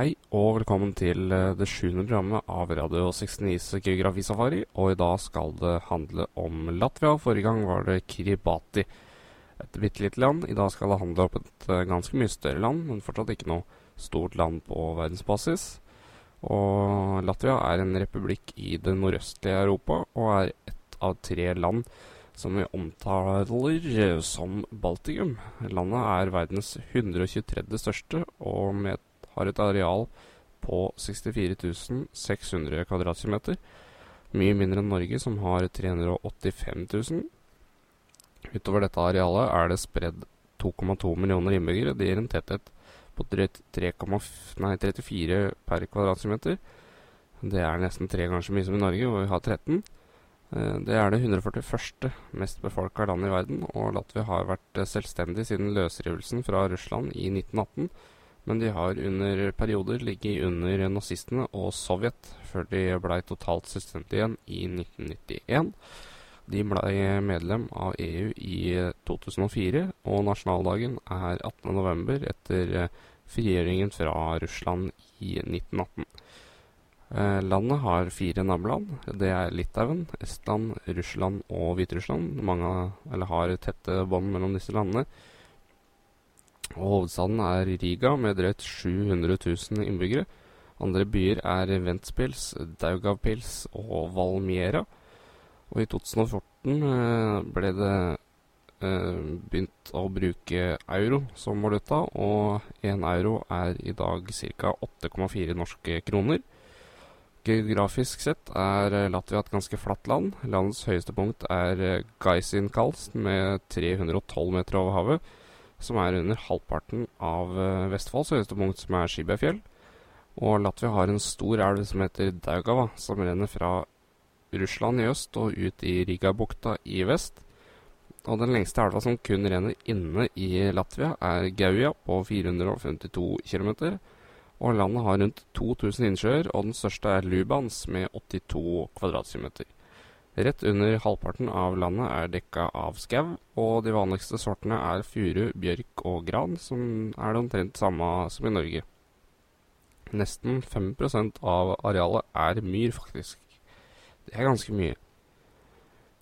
Hei og velkommen til eh, det sjuende programmet av Radio 69s geografisafari. Og i dag skal det handle om Latvia. Forrige gang var det Kiribati, et bitte lite land. I dag skal det handle om et uh, ganske mye større land, men fortsatt ikke noe stort land på verdensbasis. Og Latvia er en republikk i det nordøstlige Europa, og er ett av tre land som vi omtaler som Baltikum. Landet er verdens 123. største, og med et har et areal på 64 600 kvadratkilometer. Mye mindre enn Norge, som har 385 000. Utover dette arealet er det spredd 2,2 millioner innbyggere. Det gir en tetthet på 3, nei, 34 per kvadratkilometer. Det er nesten tre ganger så mye som i Norge, hvor vi har 13. Eh, det er det 141. mest befolka landet i verden, og Latvia har vært selvstendig siden løsrivelsen fra Russland i 1918 men de har under perioder ligget under nazistene og Sovjet, før de blei totalt selvstendige igjen i 1991. De blei medlem av EU i 2004, og nasjonaldagen er 18.11. etter eh, frigjøringen fra Russland i 1918. Eh, landet har fire naboland. Det er Litauen, Estland, Russland og Hviterussland. Mange har tette bånd mellom disse landene. Og hovedstaden er Riga med drøyt 700 000 innbyggere. Andre byer er Ventspils, Daugavpils og Valmiera. Og i 2014 eh, ble det eh, begynt å bruke euro som valuta, og én euro er i dag ca. 8,4 norske kroner. Geografisk sett er Latvia et ganske flatt land. Landets høyeste punkt er Gaisin-Kals med 312 meter over havet som er under halvparten av uh, Vestfolds høyeste punkt, som er Skibefjell. Og Latvia har en stor elv som heter Daugava, som renner fra Russland i øst og ut i Rigabukta i vest. Og den lengste elva som kun renner inne i Latvia, er Gauja på 452 km. Og landet har rundt 2000 innsjøer, og den største er Lubans med 82 kvadratkilometer. Rett under halvparten av landet er dekka av skau, og de vanligste sortene er furu, bjørk og gran, som er det omtrent samme som i Norge. Nesten 5% av arealet er myr, faktisk. Det er ganske mye.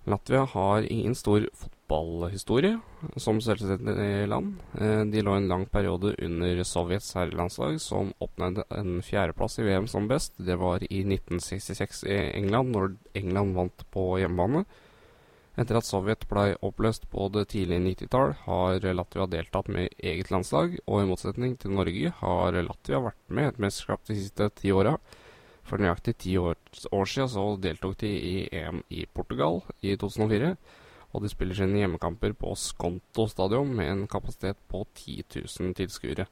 Latvia har ingen stor fotballhistorie som selvstendig land. Eh, de lå en lang periode under Sovjets herrelandslag, som oppnådde en fjerdeplass i VM som best. Det var i 1966 i England, når England vant på hjemmebane. Etter at Sovjet ble oppløst på det tidlige 90-tall, har Latvia deltatt med eget landslag, og i motsetning til Norge har Latvia vært med i et mesterskap de siste ti åra. For nøyaktig ti år, år, siden så deltok de i EM i Portugal i 2004. Og de spiller sine hjemmekamper på Skonto stadion med en kapasitet på 10 000 tilskuere.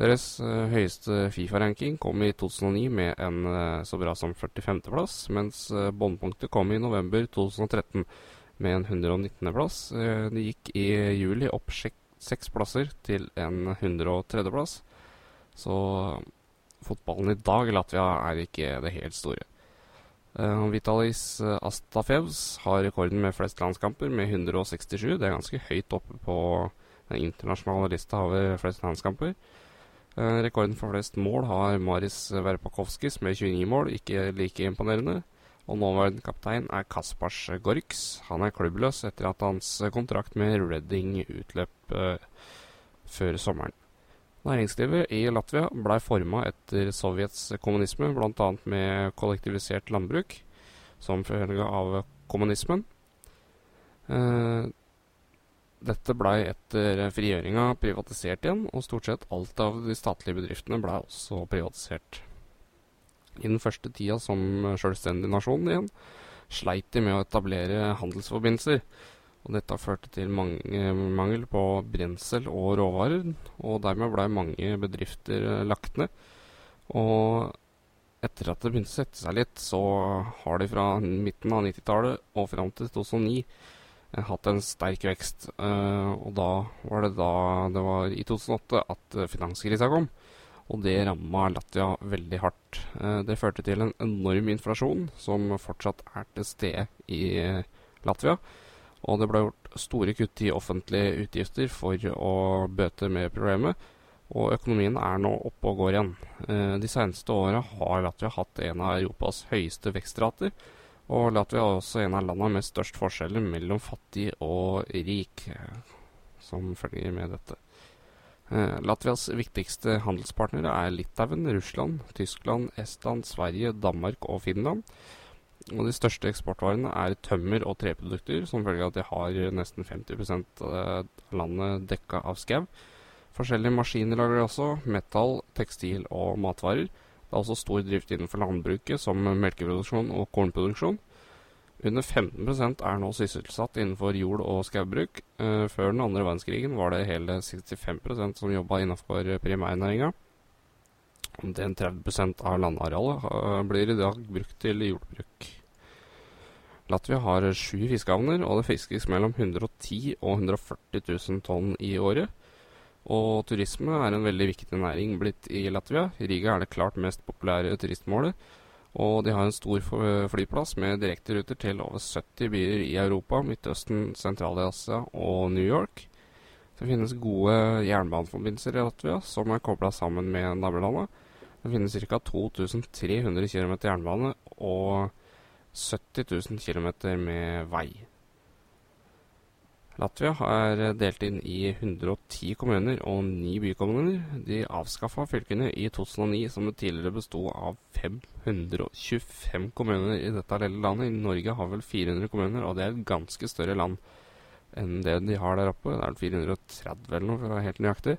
Deres uh, høyeste Fifa-ranking kom i 2009 med en uh, så bra som 45.-plass, mens uh, båndpunktet kom i november 2013 med en 119.-plass. Uh, det gikk i juli opp seks plasser til en 103.-plass. Så fotballen i dag i Latvia er ikke det helt store. Uh, Vitalis Astafevs Astafjevs har rekorden med flest landskamper, med 167. Det er ganske høyt oppe på den internasjonale lista over flest landskamper. Uh, rekorden for flest mål har Maris Verpakovskis med 29 mål, ikke like imponerende. Og nåværende kaptein er Kaspars Gorks. Han er klubbløs etter at hans kontrakt med Redding utløp før sommeren. Næringslivet i Latvia blei forma etter Sovjets kommunisme, bl.a. med kollektivisert landbruk som følge av kommunismen. Eh, dette blei etter frigjøringa privatisert igjen, og stort sett alt av de statlige bedriftene blei også privatisert. I den første tida som sjølstendig nasjon igjen sleit de med å etablere handelsforbindelser. Og dette førte til mange, mangel på brensel og råvarer, og dermed blei mange bedrifter eh, lagt ned. Og etter at det begynte å sette seg litt, så har de fra midten av 90-tallet og fram til 2009 eh, hatt en sterk vekst. Og da var det da det var i 2008 at finanskrisa kom. Og det ramma Latvia veldig hardt. Det førte til en enorm inflasjon, som fortsatt er til stede i Latvia. Og det ble gjort store kutt i offentlige utgifter for å bøte med problemet. Og økonomien er nå oppe og går igjen. Eh, de seneste åra har Latvia hatt en av Europas høyeste vekstrater. Og Latvia er også en av landene med størst forskjeller mellom fattig og rik, eh, som følger med dette. Eh, Latvias viktigste handelspartnere er Litauen, Russland, Tyskland, Estland, Sverige, Danmark og Finland. Og de største eksportvarene er tømmer og treprodukter, som følge av at de har nesten 50 av landet dekka av skau. Forskjellige maskiner lager de også, metall, tekstil og matvarer. Det er også stor drift innenfor landbruket, som melkeproduksjon og kornproduksjon. Under 15% er nå sysselsatt innenfor jord- og skaubruk. Eh, før den andre verdenskrigen var det hele 65% som jobba innenfor primærnæringa. Den 30% av landarealet uh, blir i dag brukt til jordbruk. Latvia har sju fiskehavner, og det fiskes mellom 110 og 140 000 tonn i året. Og turisme er en veldig viktig næring blitt i Latvia. Riga er det klart mest populære turistmålet. Og de har en stor flyplass med direkteruter til over 70 byer i Europa, Midtøsten, Sentral-Asia og New York. Det finnes gode jernbaneforbindelser i Latvia som er kobla sammen med nabolandet. Det finnes ca. 2300 km jernbane og 70 000 km med vei. Latvia er delt inn i 110 kommuner og 9 bykommuner. De avskaffa fylkene i 2009, som tidligere besto av 525 kommuner i dette lille landet. Norge har vel 400 kommuner, og det er et ganske større land enn det de har der oppe. Det er 430 eller noe, for å være helt nøyaktig.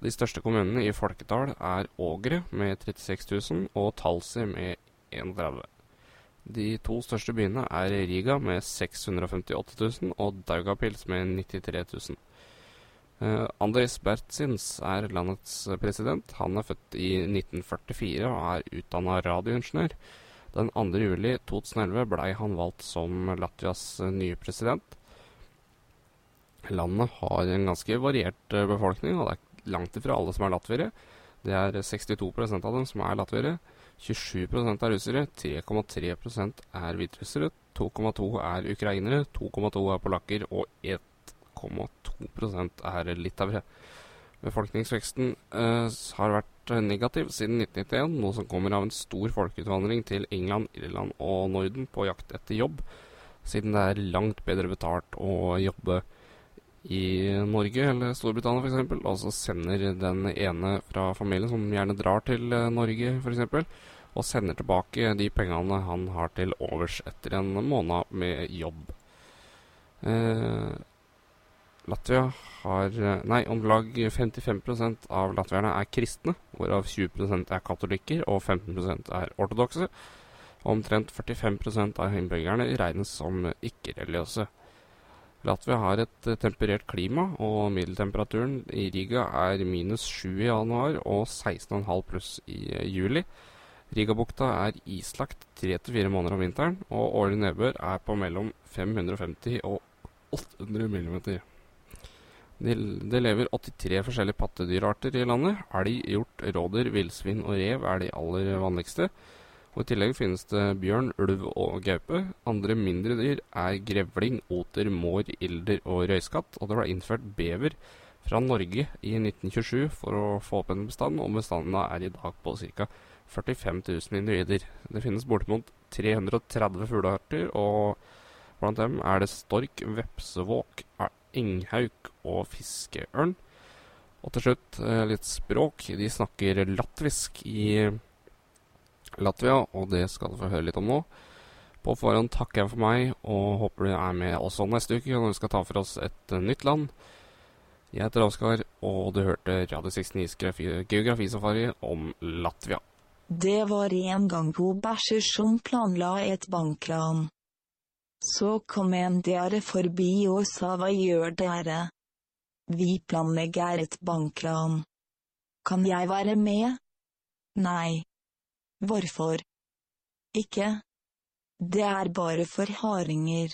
De største kommunene i folketall er Ågre med 36 000 og Talsi med 31 de to største byene er Riga med 658 000 og Daugapils med 93 000. Uh, Andres Bertzins er landets president. Han er født i 1944 og er utdanna radioingeniør. Den 2. juli 2011 blei han valgt som Latvias nye president. Landet har en ganske variert eh, befolkning, og det er langt ifra alle som er latviere. Det er 62% av dem som er latviere. 27% er russere, 3,3% er hviterussere, 2,2 er ukrainere, 2,2 er polakker og 1,2 er litauere. Befolkningsveksten eh, har vært negativ siden 1991, noe som kommer av en stor folkeutvandring til England, Irland og Norden på jakt etter jobb, siden det er langt bedre betalt å jobbe i Norge eller Storbritannia f.eks., og så sender den ene fra familien, som gjerne drar til eh, Norge f.eks., og sender tilbake de pengene han har til overs etter en måned med jobb. Eh, Latvia har eh, Nei, om lag 55% av latvierne er kristne, hvorav 20% er katolikker og 15% er ortodokse. Omtrent 45% av innbyggerne regnes som ikke-religiøse. Latvia har et eh, temperert klima, og middeltemperaturen i Riga er minus 7 i januar og 16,5 pluss i eh, juli. Rigabukta er islagt 3-4 måneder om vinteren, og årlig nedbør er på mellom 550 og 800 millimeter. Det de lever 83 forskjellige pattedyrarter i landet. Elg, hjort, rådyr, villsvin og rev er de aller vanligste. Og I tillegg finnes det bjørn, ulv og gaupe. Andre mindre dyr er grevling, oter, mår, ilder og røyskatt. Og det ble innført bever fra Norge i 1927 for å få opp en bestand, og bestanden er i dag på ca. 45 000 individer. Det finnes bortimot 330 fuglearter, og blant dem er det stork, vepsevåk, enghauk og fiskeørn. Og til slutt eh, litt språk. De snakker latvisk i Latvia, og det skal du få høre litt om nå. På forhånd takker jeg for meg, og håper du er med også neste uke når vi skal ta for oss et uh, nytt land. Jeg heter Oskar, og du hørte Radio 69s geografisafari om Latvia. Det var en gang to bæsjer som planla et bankran. Så kom en dere forbi og sa hva gjør dere? Vi planlegger et bankran. Kan jeg være med? Nei. Hvorfor? Ikke. Det er bare for hardinger.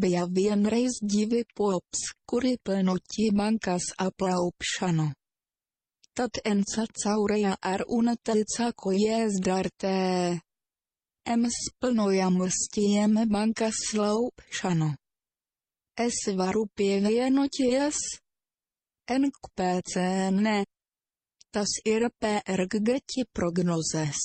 Bejavien rejzdivy po obskury plnoti bankas a plaupšano. Tat enca caureja ar er unatelca koje zdarté. M splnojam stijem banka slaupšano. S varupěv jenoties. N k PC ne. Tas er ir PRG ti prognozes.